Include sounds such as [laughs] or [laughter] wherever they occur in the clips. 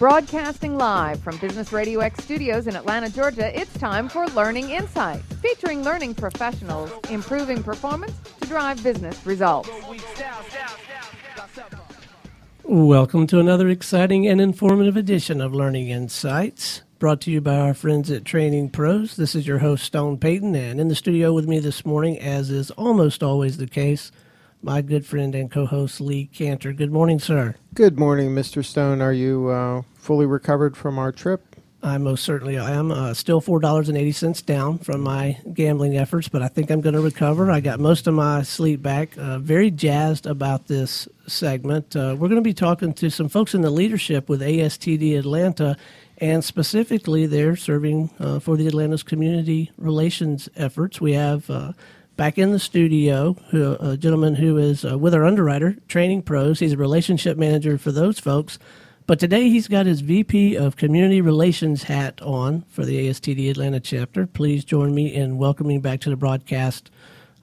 Broadcasting live from Business Radio X studios in Atlanta, Georgia, it's time for Learning Insights, featuring learning professionals improving performance to drive business results. Welcome to another exciting and informative edition of Learning Insights, brought to you by our friends at Training Pros. This is your host, Stone Payton, and in the studio with me this morning, as is almost always the case, my good friend and co-host Lee Kantor. Good morning, sir. Good morning, Mr. Stone. Are you uh, fully recovered from our trip? I most certainly am. Uh, still four dollars and eighty cents down from my gambling efforts, but I think I'm going to recover. I got most of my sleep back. Uh, very jazzed about this segment. Uh, we're going to be talking to some folks in the leadership with ASTD Atlanta, and specifically, they're serving uh, for the Atlanta's community relations efforts. We have uh, back in the studio, who, a gentleman who is uh, with our underwriter, Training Pros. He's a relationship manager for those folks. But today he's got his VP of Community Relations hat on for the ASTD Atlanta chapter. Please join me in welcoming back to the broadcast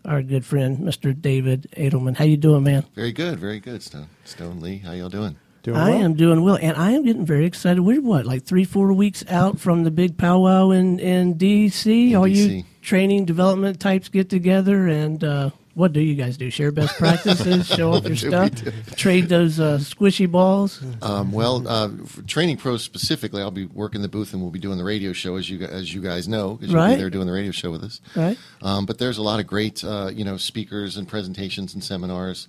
our good friend, Mr. David Edelman. How you doing, man? Very good, very good, Stone. Stone Lee, how y'all doing? Doing I well? am doing well, and I am getting very excited. We're what, like three, four weeks out from the big powwow in in DC. In All you training development types get together, and uh, what do you guys do? Share best [laughs] practices, show off your stuff, trade those uh, squishy balls. Um, well, uh, for Training Pros specifically, I'll be working the booth and we'll be doing the radio show, as you as you guys know, because you'll be there doing the radio show with us. Right. Um, but there's a lot of great, uh, you know, speakers and presentations and seminars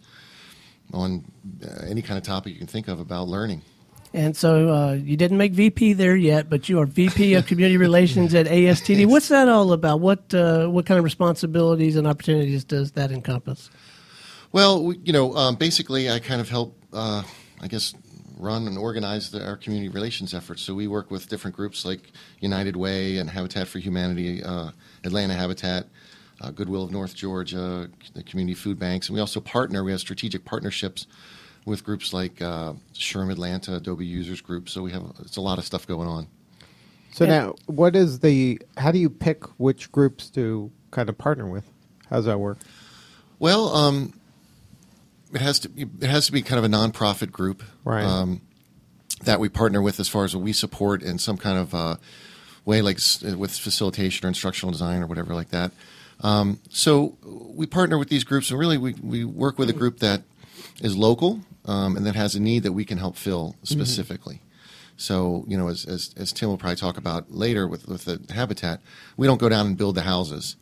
on uh, any kind of topic you can think of about learning. And so uh, you didn't make VP there yet, but you are VP of Community [laughs] Relations at ASTD. What's that all about? What uh, what kind of responsibilities and opportunities does that encompass? Well, we, you know, um, basically, I kind of help, uh, I guess, run and organize the, our community relations efforts. So we work with different groups like United Way and Habitat for Humanity, uh, Atlanta Habitat, uh, Goodwill of North Georgia, the community food banks, and we also partner. We have strategic partnerships with groups like uh, SHRM Atlanta, Adobe Users Group. So we have it's a lot of stuff going on. So Yeah. now, what is the? How do you pick which groups to kind of partner with? How's that work? Well, um, it has to it has to be kind of a nonprofit group, Right. Um, that we partner with as far as what we support in some kind of uh, way, like s- with facilitation or instructional design or whatever like that. Um, so we partner with these groups, and really we, we work with a group that is local um, and that has a need that we can help fill specifically. So you know, as, as as Tim will probably talk about later with with the habitat, we don't go down and build the houses.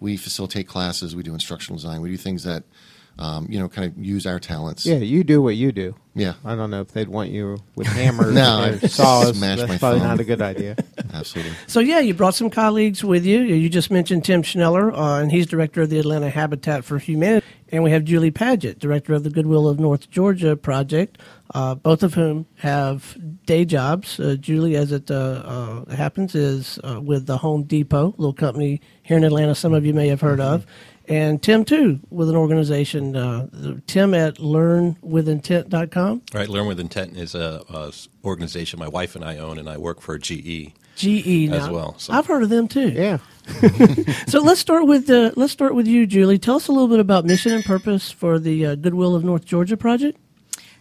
We facilitate classes. We do instructional design. We do things that um, you know kind of use our talents. Yeah, you do what you do. Yeah. I don't know if they'd want you with hammers [laughs] No, or I'd saws. smash That's my probably phone. not a good idea. [laughs] absolutely. So yeah, you brought some colleagues with you. You just mentioned Tim Schneller, uh, and he's director of the Atlanta Habitat for Humanity, and we have Julie Paget, director of the Goodwill of North Georgia project. Uh, both of whom have day jobs. Uh, Julie, as it uh, uh, happens, is uh, with the Home Depot, little company here in Atlanta. Some of you may have heard of. And Tim too, with an organization. Uh, Tim at LearnWithIntent.com. Right, Learn with Intent is a, a s- organization my wife and I own, and I work for GE. GE As now. well, so- I've heard of them too. Yeah. [laughs] So let's start with uh, let's start with you, Julie. Tell us a little bit about mission and purpose for the uh, Goodwill of North Georgia project.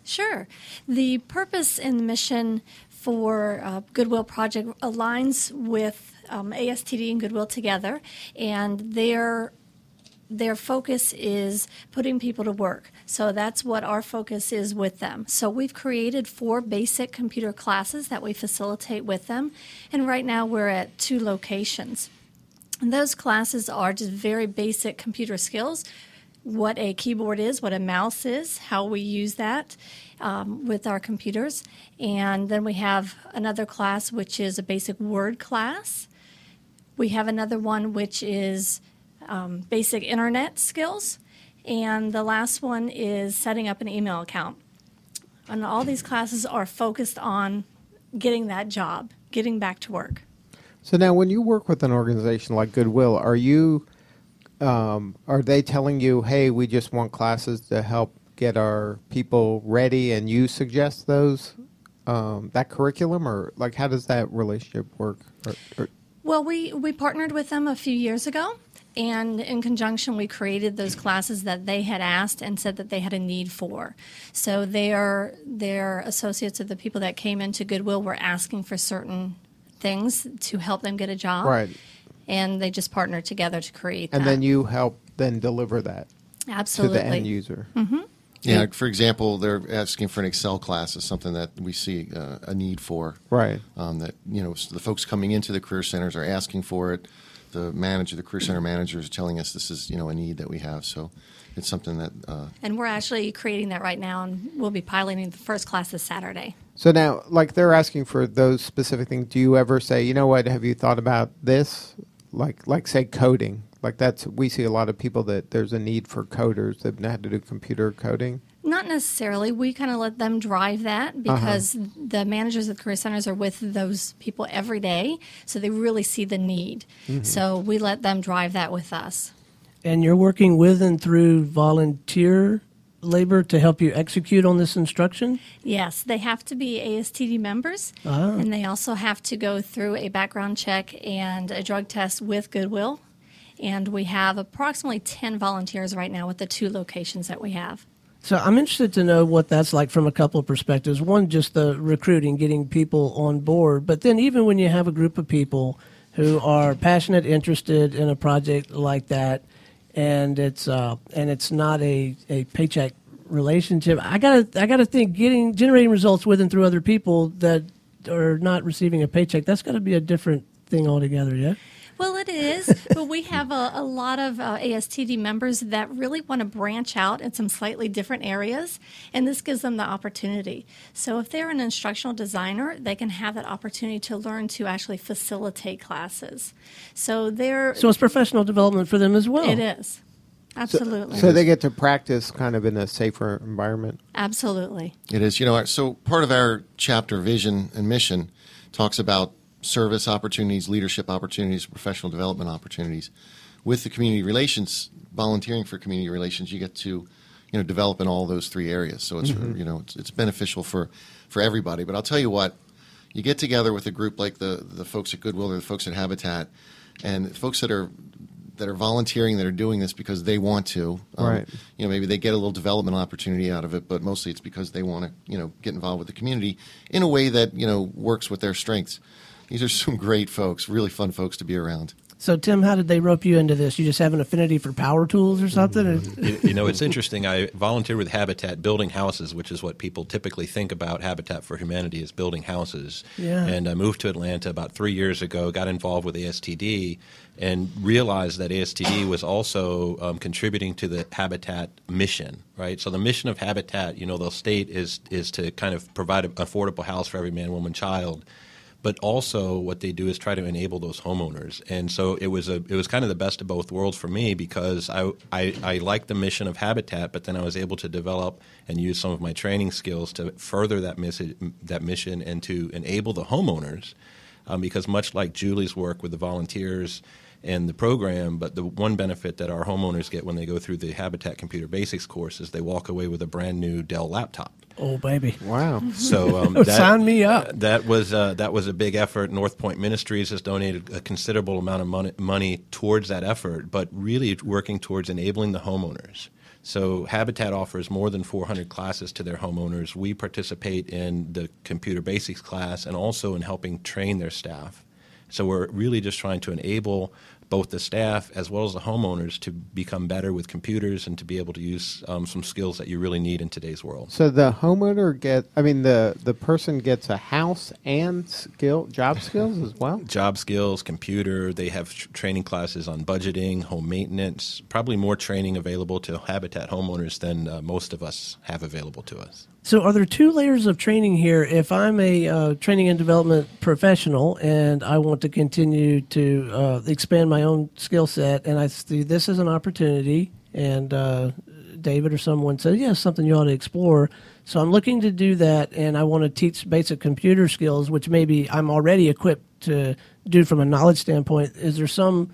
Sure. The purpose and mission for uh, Goodwill Project aligns with um, ASTD and Goodwill together, and their their focus is putting people to work. So that's what our focus is with them. So we've created four basic computer classes that we facilitate with them, and right now we're at two locations. And those classes are just very basic computer skills what a keyboard is, what a mouse is, how we use that um, with our computers. And then we have another class which is a basic Word class. We have another one which is um, basic internet skills. And the last one is setting up an email account. And all these classes are focused on getting that job, getting back to work. So now, when you work with an organization like Goodwill, are you um, are they telling you, "Hey, we just want classes to help get our people ready," and you suggest those um, that curriculum, or like how does that relationship work? Or, or, Well, we, we partnered with them a few years ago, and in conjunction, we created those classes that they had asked and said that they had a need for. So their their associates or the people that came into Goodwill were asking for certain things to help them get a job, Right. And they just partnered together to create And that. then you help then deliver that absolutely to the end user. Yeah, for example, they're asking for an Excel class is something that we see uh, a need for. Right. Um, that you know, the folks coming into the career centers are asking for it. The manager, the career center manager, is telling us this is you know a need that we have. So it's something that uh, And we're actually creating that right now, and we'll be piloting the first class this Saturday. So now, like they're asking for those specific things. Do you ever say, you know what? Have you thought about this? Like, like say coding. Like that's we see a lot of people that there's a need for coders that know how to do computer coding. Not necessarily. We kind of let them drive that uh-huh. because the managers of the career centers are with those people every day, so they really see the need. Mm-hmm. So we let them drive that with us. And you're working with and through volunteer labor to help you execute on this instruction? Yes, they have to be ASTD members, ah. and they also have to go through a background check and a drug test with Goodwill. And we have approximately 10 volunteers right now with the two locations that we have. So I'm interested to know what that's like from a couple of perspectives. One, just the recruiting, getting people on board, but then even when you have a group of people who are passionate, interested in a project like that, and it's uh, and it's not a, a paycheck relationship. I gotta I gotta think getting generating results with and through other people that are not receiving a paycheck. That's got to be a different thing altogether. Yeah. Well, it is, but we have a, a lot of uh, ASTD members that really want to branch out in some slightly different areas, and this gives them the opportunity. So, if they're an instructional designer, they can have that opportunity to learn to actually facilitate classes. So, they're So it's professional development for them as well. it is absolutely, So they get to practice kind of in a safer environment. absolutely. It is. You know, so part of our chapter vision and mission talks about service opportunities, leadership opportunities, professional development opportunities. With the community relations, volunteering for community relations, you get to, you know, develop in all those three areas. So it's you know it's, it's beneficial for for everybody. But I'll tell you what, you get together with a group like the the folks at Goodwill or the folks at Habitat, and folks that are that are volunteering that are doing this because they want to. Um, Right. You know, maybe they get a little development opportunity out of it, but mostly it's because they want to, you know, get involved with the community in a way that you know works with their strengths. These are some great folks, really fun folks to be around. So Tim, how did they rope you into this? You just have an affinity for power tools or something? Or- You, you know, it's interesting. I volunteer with Habitat building houses, which is what people typically think about Habitat for Humanity is building houses. Yeah. And I moved to Atlanta about three years ago, got involved with ASTD, and realized that ASTD was also um, contributing to the Habitat mission, right? So the mission of Habitat, you know, the state is is to kind of provide an affordable house for every man, woman, child. But also, what they do is try to enable those homeowners, and so it was a it was kind of the best of both worlds for me because I I, I like the mission of Habitat, but then I was able to develop and use some of my training skills to further that mission that mission and to enable the homeowners, um, because much like Julie's work with the volunteers and the program, but the one benefit that our homeowners get when they go through the Habitat Computer Basics course is they walk away with a brand new Dell laptop. oh, baby. Wow. So [laughs] um, that, sign me up. That was uh, that was a big effort. North Point Ministries has donated a considerable amount of money, money towards that effort, but really working towards enabling the homeowners. So Habitat offers more than 400 classes to their homeowners. We participate in the computer basics class and also in helping train their staff. So we're really just trying to enable both the staff as well as the homeowners to become better with computers and to be able to use um, some skills that you really need in today's world. So the homeowner get, I mean, the the person gets a house and skill job skills as well. [laughs] job skills, computer. They have tr- training classes on budgeting, home maintenance. Probably more training available to Habitat homeowners than uh, most of us have available to us. So, are there two layers of training here? If I'm a uh, training and development professional and I want to continue to uh, expand my own skill set, and I see this as an opportunity, and uh, David or someone says, "Yes, something you ought to explore." So, I'm looking to do that, and I want to teach basic computer skills, which maybe I'm already equipped to do from a knowledge standpoint. Is there some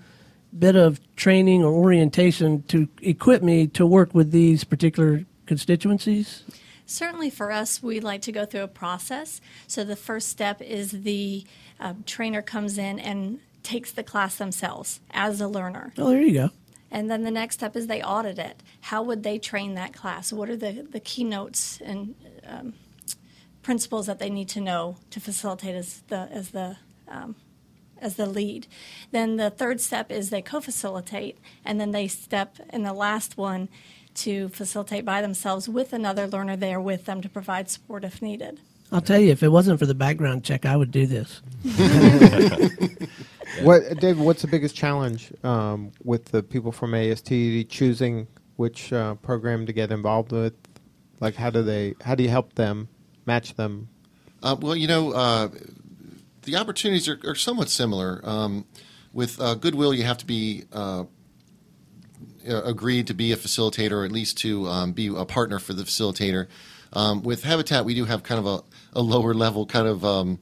bit of training or orientation to equip me to work with these particular constituencies? Certainly for us, we like to go through a process. So the first step is the uh, trainer comes in and takes the class themselves as a learner. Oh, there you go. And then the next step is they audit it. How would they train that class? What are the, the keynotes and um, principles that they need to know to facilitate as the as the um, as the lead. Then the third step is they co-facilitate, and then they step in the last one to facilitate by themselves with another learner there with them to provide support if needed. I'll tell you, if it wasn't for the background check, I would do this. [laughs] What, Dave? What's the biggest challenge um, with the people from ASTD choosing which uh, program to get involved with? Like, how do they? How do you help them match them? Uh, well, you know, uh, the opportunities are, are somewhat similar. Um, with uh, Goodwill, you have to be uh, agreed to be a facilitator, or at least to um, be a partner for the facilitator. Um, with Habitat, we do have kind of a, a lower level kind of um,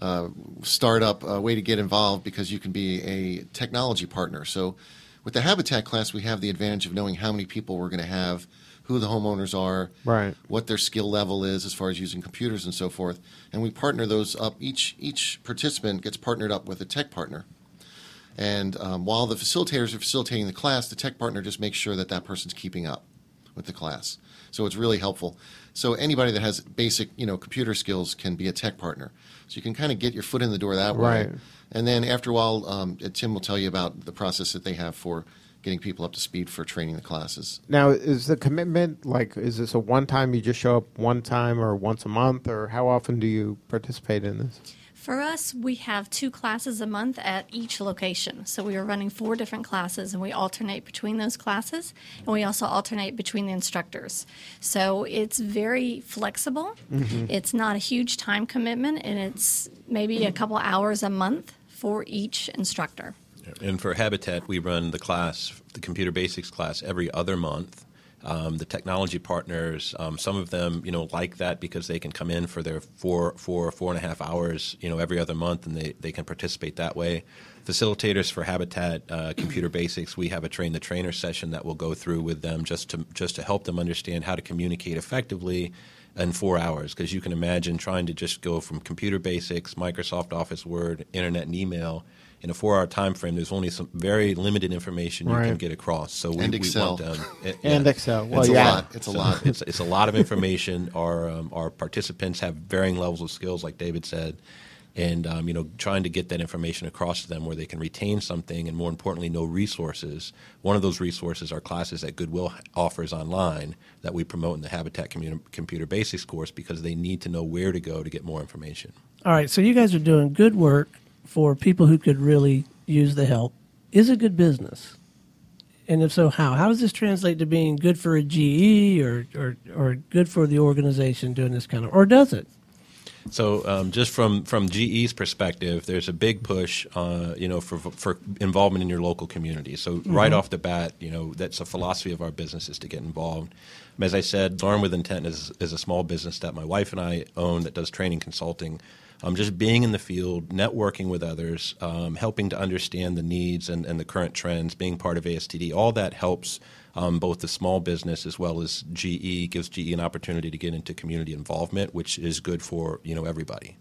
uh, startup uh, way to get involved because you can be a technology partner. So, with the Habitat class, we have the advantage of knowing how many people we're going to have, who the homeowners are, Right. what their skill level is as far as using computers and so forth, and we partner those up. Each each participant gets partnered up with a tech partner, and um, while the facilitators are facilitating the class, the tech partner just makes sure that that person's keeping up with the class. So it's really helpful. So anybody that has basic, you know, computer skills can be a tech partner. So you can kind of get your foot in the door that way. Right. And then after a while, um, Tim will tell you about the process that they have for getting people up to speed for training the classes. Now, is the commitment like? Is this a one time? You just show up one time, or once a month, or how often do you participate in this? For us, we have two classes a month at each location. So we are running four different classes and we alternate between those classes and we also alternate between the instructors. So it's very flexible. Mm-hmm. It's not a huge time commitment and it's maybe a couple hours a month for each instructor. And for Habitat, we run the class, the computer basics class, every other month. Um, the technology partners, um, some of them, you know, like that because they can come in for their four, four, four and a half hours, you know, every other month, and they, they can participate that way. Facilitators for Habitat uh, Computer Basics, we have a train the trainer session that we'll go through with them just to just to help them understand how to communicate effectively in four hours. Because you can imagine trying to just go from computer basics, Microsoft Office, Word, Internet, and email in a four-hour time frame. There's only some very limited information you can get across. So we, And we Excel. want them eh, [laughs] And yeah. Excel. Well, it's yeah. a lot. It's a So lot. It's, it's a lot of information. Our um, our participants have varying levels of skills, like David said, and um, you know, trying to get that information across to them where they can retain something, and more importantly, know resources. One of those resources are classes that Goodwill offers online that we promote in the Habitat Commu- Computer Basics course because they need to know where to go to get more information. All right, so you guys are doing good work for people who could really use the help. Is a good business? And if so, how? How does this translate to being good for a GE or, or, or good for the organization doing this kind of, or does it? So, um, just from from GE's perspective, there's a big push, uh, you know, for for involvement in your local community. So, right off the bat, you know, that's a philosophy of our business is to get involved. As I said, Learn with Intent is is a small business that my wife and I own that does training consulting. Um, just being in the field, networking with others, um, helping to understand the needs and, and the current trends, being part of ASTD, all that helps um, both the small business as well as GE gives GE an opportunity to get into community involvement, which is good for you know everybody.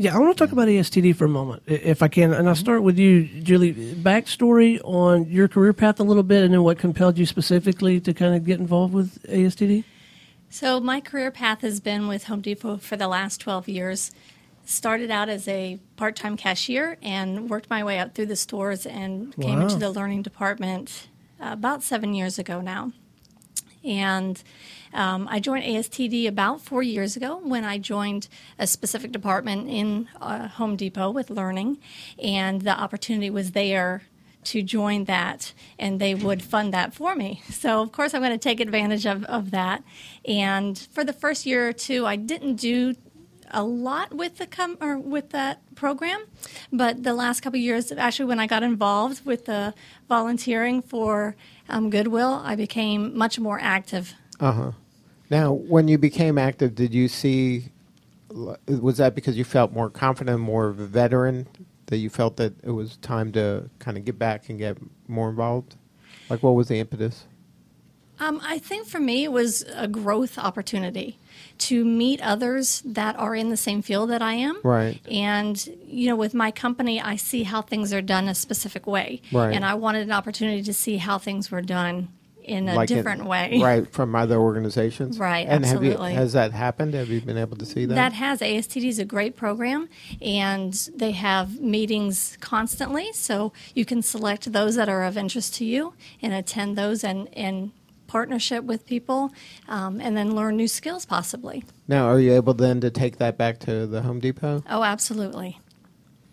Yeah, I want to talk about ASTD for a moment, if I can. And I'll start with you, Julie. Backstory on your career path a little bit, and then what compelled you specifically to kind of get involved with ASTD? So my career path has been with Home Depot for the last 12 years. Started out as a part-time cashier and worked my way up through the stores and came into the learning department uh, about seven years ago now. And um, I joined ASTD about four years ago when I joined a specific department in uh, Home Depot with learning, and the opportunity was there to join that, and they would fund that for me. So, of course, I'm going to take advantage of, of that. And for the first year or two, I didn't do a lot with the com- or with that program, but the last couple of years, actually, when I got involved with the volunteering for um, Goodwill, I became much more active. Uh huh. Now, when you became active, did you see? Was that because you felt more confident, more of a veteran, that you felt that it was time to kind of get back and get more involved? Like, what was the impetus? Um, I think for me, it was a growth opportunity to meet others that are in the same field that I am. Right. And, you know, with my company, I see how things are done a specific way. Right. And I wanted an opportunity to see how things were done in a Like in- different way. [laughs] right, from other organizations. Right, and absolutely. You, has that happened? Have you been able to see that? That has ASTD is a great program, and they have meetings constantly. So you can select those that are of interest to you and attend those and in partnership with people, um, and then learn new skills possibly. now, are you able then to take that back to the Home Depot? Oh, absolutely.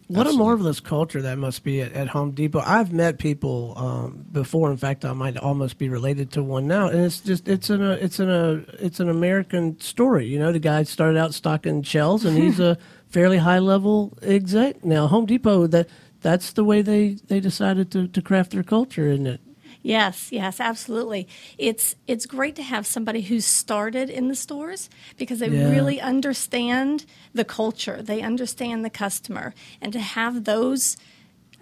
What Absolutely. a marvelous culture that must be at, at Home Depot. I've met people um, before. In fact, I might almost be related to one now, and it's just it's an it's an it's an American story. You know, the guy started out stocking shells, and he's a [laughs] fairly high level exec now. Home Depot that that's the way they they decided to, to craft their culture, isn't it? Yes, yes, absolutely. It's it's great to have somebody who started in the stores because they Yeah. really understand the culture, they understand the customer, and to have those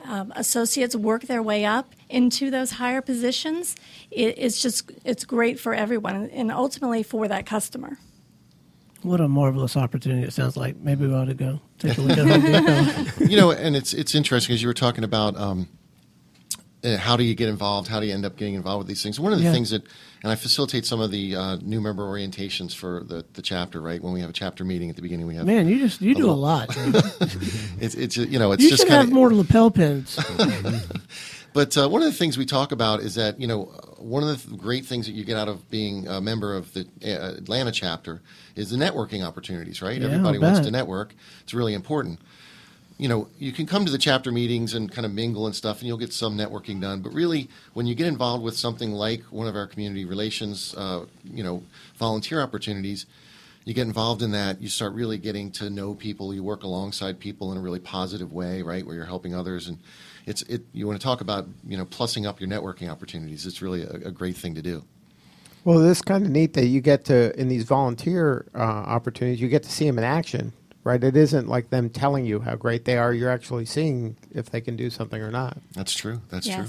um, associates work their way up into those higher positions, it, it's just it's great for everyone and ultimately for that customer. What a marvelous opportunity! It sounds like maybe we ought to go take a look at [laughs] Home Depot. you know, and it's it's interesting as you were talking about um, uh, how do you get involved? How do you end up getting involved with these things? One of the Yeah. things that, and I facilitate some of the uh, new member orientations for the, the chapter. Right when we have a chapter meeting at the beginning, we have Man, you just you do a lot. [laughs] it's it's you know it's You just should kind have more lapel pins. [laughs] But uh, one of the things we talk about is that you know one of the great things that you get out of being a member of the uh, Atlanta chapter is the networking opportunities. Right, Yeah, everybody wants to network. It's really important. You know, you can come to the chapter meetings and kind of mingle and stuff, and you'll get some networking done. But really, when you get involved with something like one of our community relations, uh, you know, volunteer opportunities, you get involved in that. You start really getting to know people. You work alongside people in a really positive way, right, where you're helping others and it's it. You want to talk about you know plussing up your networking opportunities. It's really a, a great thing to do. Well, it's kind of neat that you get to in these volunteer uh, opportunities, you get to see them in action, right? It isn't like them telling you how great they are. You're actually seeing if they can do something or not. That's true. That's true.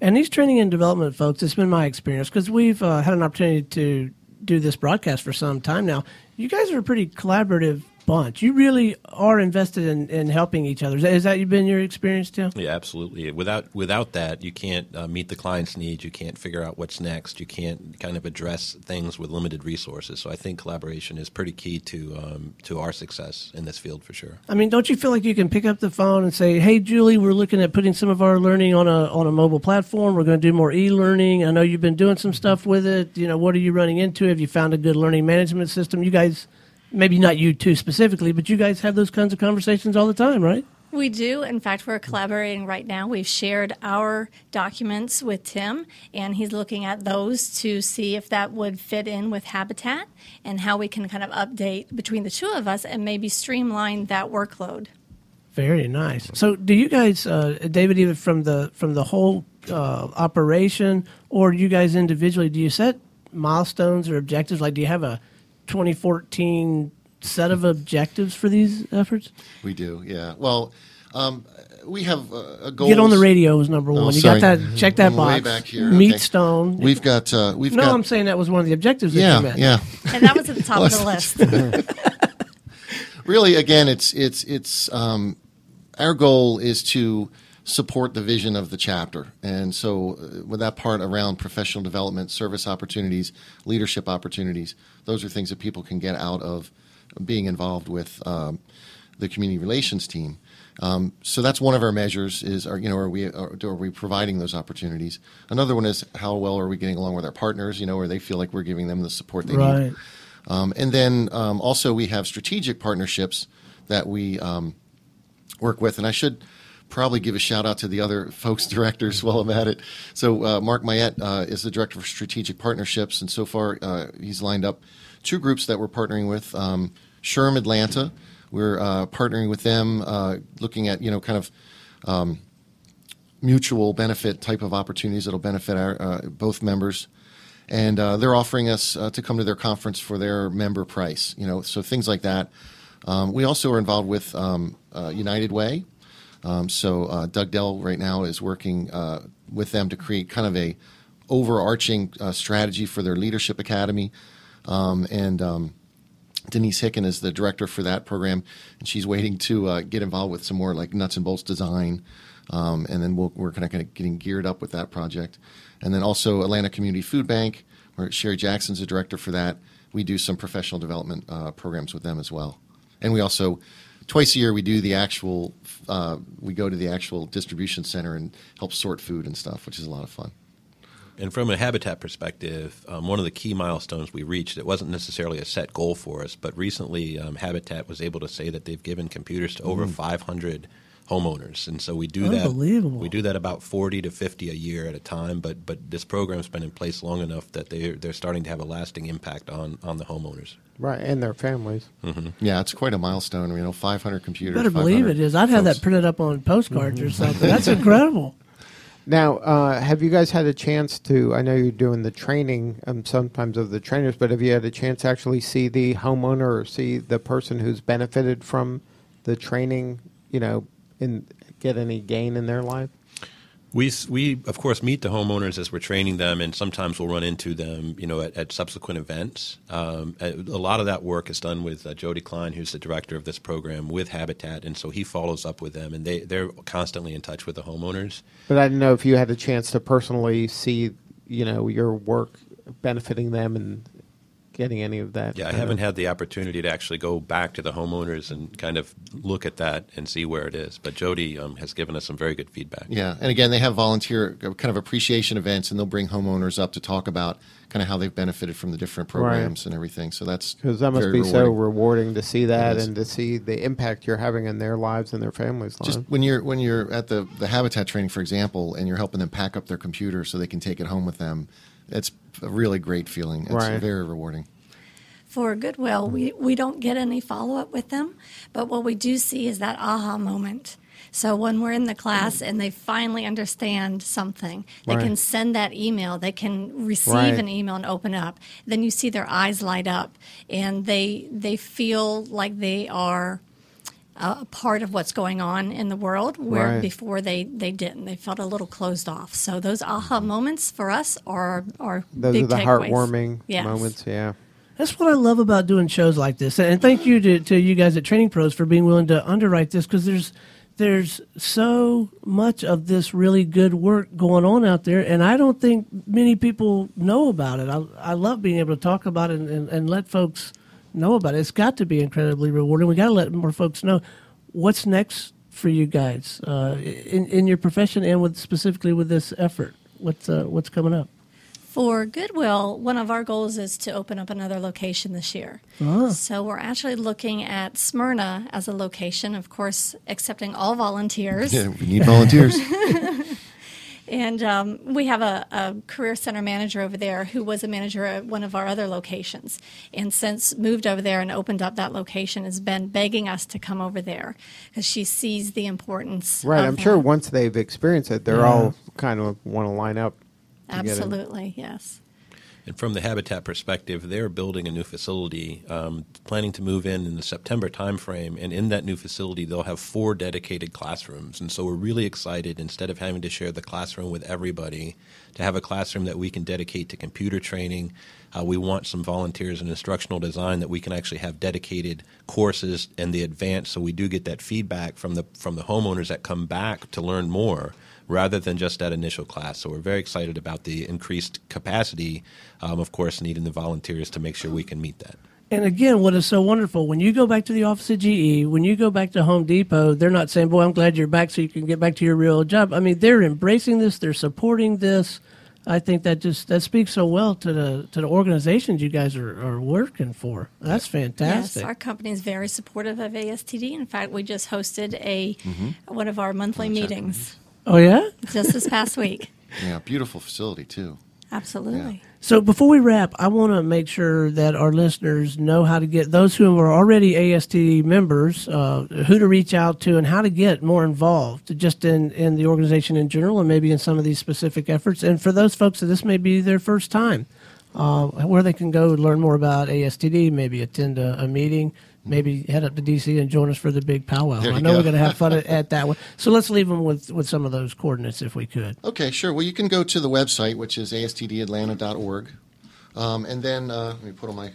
And these training and development folks, it's been my experience because we've uh, had an opportunity to do this broadcast for some time now. You guys are a pretty collaborative bunch. You really are invested in, in helping each other. Has that been your experience too? Yeah, absolutely. Without without that, you can't uh, meet the client's needs. You can't figure out what's next. You can't kind of address things with limited resources. So I think collaboration is pretty key to um, to our success in this field for sure. I mean, don't you feel like you can pick up the phone and say, "Hey, Julie, we're looking at putting some of our learning on a on a mobile platform. We're going to do more e-learning. I know you've been doing some stuff with it. You know, what are you running into? Have you found a good learning management system? You guys, maybe not you two specifically, but you guys have those kinds of conversations all the time, right? We do. In fact, we're collaborating right now. We've shared our documents with Tim, and he's looking at those to see if that would fit in with Habitat and how we can kind of update between the two of us and maybe streamline that workload. Very nice. So, do you guys, uh, David, either from the from the whole uh, operation or you guys individually, do you set milestones or objectives? Like, do you have a 2014 set of objectives for these efforts? We do. Yeah. Well, um, we have a, a goal. Get on the radio is number one. Oh, you sorry. got that? Check that I'm box. way back here. Meet Okay. stone. We've got. Uh, we've no, got. I'm saying that was one of the objectives. That you yeah. met. Yeah. And that was at the top of the list. [laughs] [laughs] really again it's it's it's um, our goal is to support the vision of the chapter and so uh, with that part around professional development service opportunities leadership opportunities those are things that people can get out of being involved with um, the community relations team um, so that's one of our measures is are you know are we are, are we providing those opportunities another one is how well are we getting along with our partners you know where they feel like we're giving them the support they need Right. um, and then um, also we have strategic partnerships that we um, work with. And I should probably give a shout out to the other folks [laughs] directors while I'm at it. So uh, Mark Mayette uh, is the director of strategic partnerships, and so far uh, he's lined up two groups that we're partnering with. Um, SHRM Atlanta, we're uh, partnering with them, uh, looking at you know kind of um, mutual benefit type of opportunities that'll benefit our both members and uh, they're offering us uh, to come to their conference for their member price. You know, so things like that. Um, we also are involved with um, uh, United Way. Um, so uh, Doug Dell right now is working uh, with them to create kind of a overarching uh, strategy for their leadership academy, um, and um, Denise Hicken is the director for that program, and she's waiting to uh, get involved with some more like nuts and bolts design, um, and then we'll, we're kind of getting geared up with that project, and then also Atlanta Community Food Bank, where Sherry Jackson's the director for that. We do some professional development uh, programs with them as well, and we also twice a year we do the actual uh, we go to the actual distribution center and help sort food and stuff, which is a lot of fun. And from a habitat perspective, um, one of the key milestones we reached, it wasn't necessarily a set goal for us, but recently um, Habitat was able to say that they've given computers to over 500 homeowners. And so we do that. Unbelievable. We do that about 40 to 50 a year at a time, but, but this program's been in place long enough that they're, they're starting to have a lasting impact on, on the homeowners. Right, and their families. Yeah, it's quite a milestone. You know, 500 computers. Better believe it is. I'd have that printed up on postcards or something. [laughs] That's incredible. Now, uh, have you guys had a chance to? I know you're doing the training um, sometimes of the trainers, but have you had a chance to actually see the homeowner or see the person who's benefited from the training? You know, and get any gain in their life? We, we of course meet the homeowners as we're training them, and sometimes we'll run into them, you know, at, at subsequent events. Um, a a lot of that work is done with uh, Jody Klein, who's the director of this program with Habitat, and so he follows up with them, and they they're constantly in touch with the homeowners. But I didn't know if you had a chance to personally see, you know, your work benefiting them and getting any of that. Yeah, I haven't of- had the opportunity to actually go back to the homeowners and kind of look at that and see where it is. But Jody um, has given us some very good feedback. Yeah, and again, they have volunteer uh, kind of appreciation events, and they'll bring homeowners up to talk about kind of how they've benefited from the different programs and everything. So that's Because that must very be so rewarding. rewarding to see that and to see the impact you're having in their lives and their families' lives. Just when you're when you're at the the habitat training, for example, and you're helping them pack up their computer so they can take it home with them, it's a really great feeling. It's Right. very rewarding. For Goodwill, we, we don't get any follow up with them, but what we do see is that aha moment. So when we're in the class and they finally understand something, they Right. can send that email, they can receive Right. an email and open up. Then you see their eyes light up and they they feel like they are a part of what's going on in the world where Right. before they, they didn't. They felt a little closed off. So those aha mm-hmm. moments for us are are Those big are the takeaways. heartwarming Yes. moments. Yeah. That's what I love about doing shows like this, and thank you to, to you guys at Training Pros for being willing to underwrite this because there's there's so much of this really good work going on out there, and I don't think many people know about it. I, I love being able to talk about it and, and, and let folks know about it. It's got to be incredibly rewarding. We got to let more folks know what's next for you guys uh, in in your profession and with specifically with this effort. What's uh, what's coming up? For Goodwill, one of our goals is to open up another location this year. So we're actually looking at Smyrna as a location, of course, accepting all volunteers. Yeah, we need volunteers. [laughs] And um, we have a, a career center manager over there who was a manager at one of our other locations. And since moved over there and opened up that location, has been begging us to come over there because she sees the importance. Right. of I'm sure once they've experienced it, they're all kind of want to line up. to get it. Absolutely, yes. And from the Habitat perspective, they're building a new facility, um, planning to move in in the September timeframe. And in that new facility, they'll have four dedicated classrooms. And so we're really excited, instead of having to share the classroom with everybody, to have a classroom that we can dedicate to computer training. Uh, we want some volunteers in instructional design that we can actually have dedicated courses and the advanced, so we do get that feedback from the from the homeowners that come back to learn more rather than just that initial class. So we're very excited about the increased capacity. Um, of course, needing the volunteers to make sure we can meet that. And again, what is so wonderful when you go back to the office of GE, when you go back to Home Depot, they're not saying, "Boy, I'm glad you're back, so you can get back to your real job." I mean, they're embracing this, they're supporting this. I think that just that speaks so well to the to the organizations you guys are, are working for. That's fantastic. Yes, our company is very supportive of ASTD. In fact, we just hosted a Mm-hmm. one of our monthly meetings oh yeah. just this past week. [laughs] yeah, beautiful facility too. Absolutely. So before we wrap, I want to make sure that our listeners know how to get those who are already AST members, uh, who to reach out to, and how to get more involved, just in in the organization in general, and maybe in some of these specific efforts. And for those folks that this may be their first time, uh, where they can go learn more about ASTD, maybe attend a, a meeting. Maybe head up to DC and join us for the big powwow. I know go. we're going to have fun [laughs] at, at that one. So let's leave them with, with some of those coordinates if we could. Okay, sure. Well, you can go to the website, which is astdatlanta.org, um, and then uh, let me put on my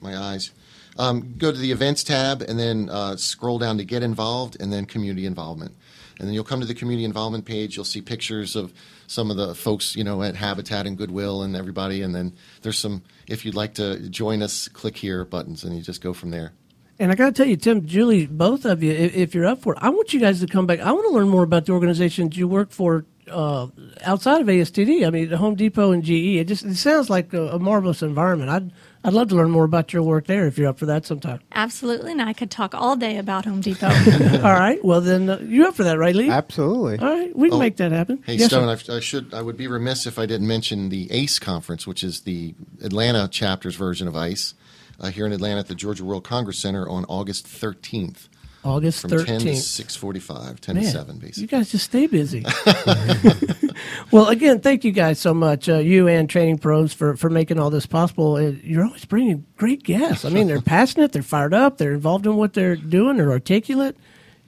my eyes. Um, go to the events tab, and then uh, scroll down to get involved, and then community involvement. And then you'll come to the community involvement page. You'll see pictures of some of the folks, you know, at Habitat and Goodwill and everybody. And then there's some, if you'd like to join us, click here buttons, and you just go from there. And I got to tell you, Tim, Julie, both of you, if, if you're up for it, I want you guys to come back. I want to learn more about the organizations you work for uh, outside of ASTD. I mean, Home Depot and GE. It just it sounds like a, a marvelous environment. I'd I'd love to learn more about your work there if you're up for that sometime. Absolutely, and I could talk all day about Home Depot. [laughs] All right. Well, then uh, you're up for that, right, Lee? Absolutely. All right. We can Oh, make that happen. Hey Yes, Stone. I, I should I would be remiss if I didn't mention the ACE conference, which is the Atlanta chapter's version of ICE, uh, here in Atlanta at the Georgia World Congress Center on August 13th August from 13th. 10 to 6:45, 10 Man, to 7 You guys just stay busy. [laughs] [laughs] well, again, thank you guys so much, uh, you and Training Pros, for, for making all this possible. Uh, You're always bringing great guests. I mean, they're [laughs] passionate, they're fired up, they're involved in what they're doing, they're articulate,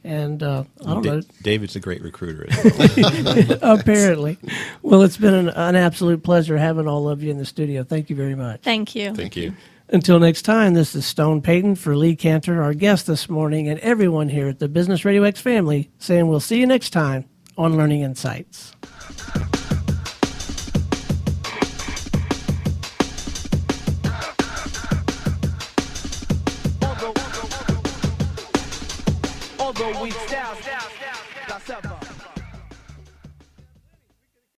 and uh, I don't Da- know. David's a great recruiter. as well. Apparently, well, it's been an, an absolute pleasure having all of you in the studio. Thank you very much. Thank you. Thank you. Until next time, this is Stone Payton for Lee Kantor, our guest this morning, and everyone here at the Business Radio X family saying we'll see you next time on Learning Insights.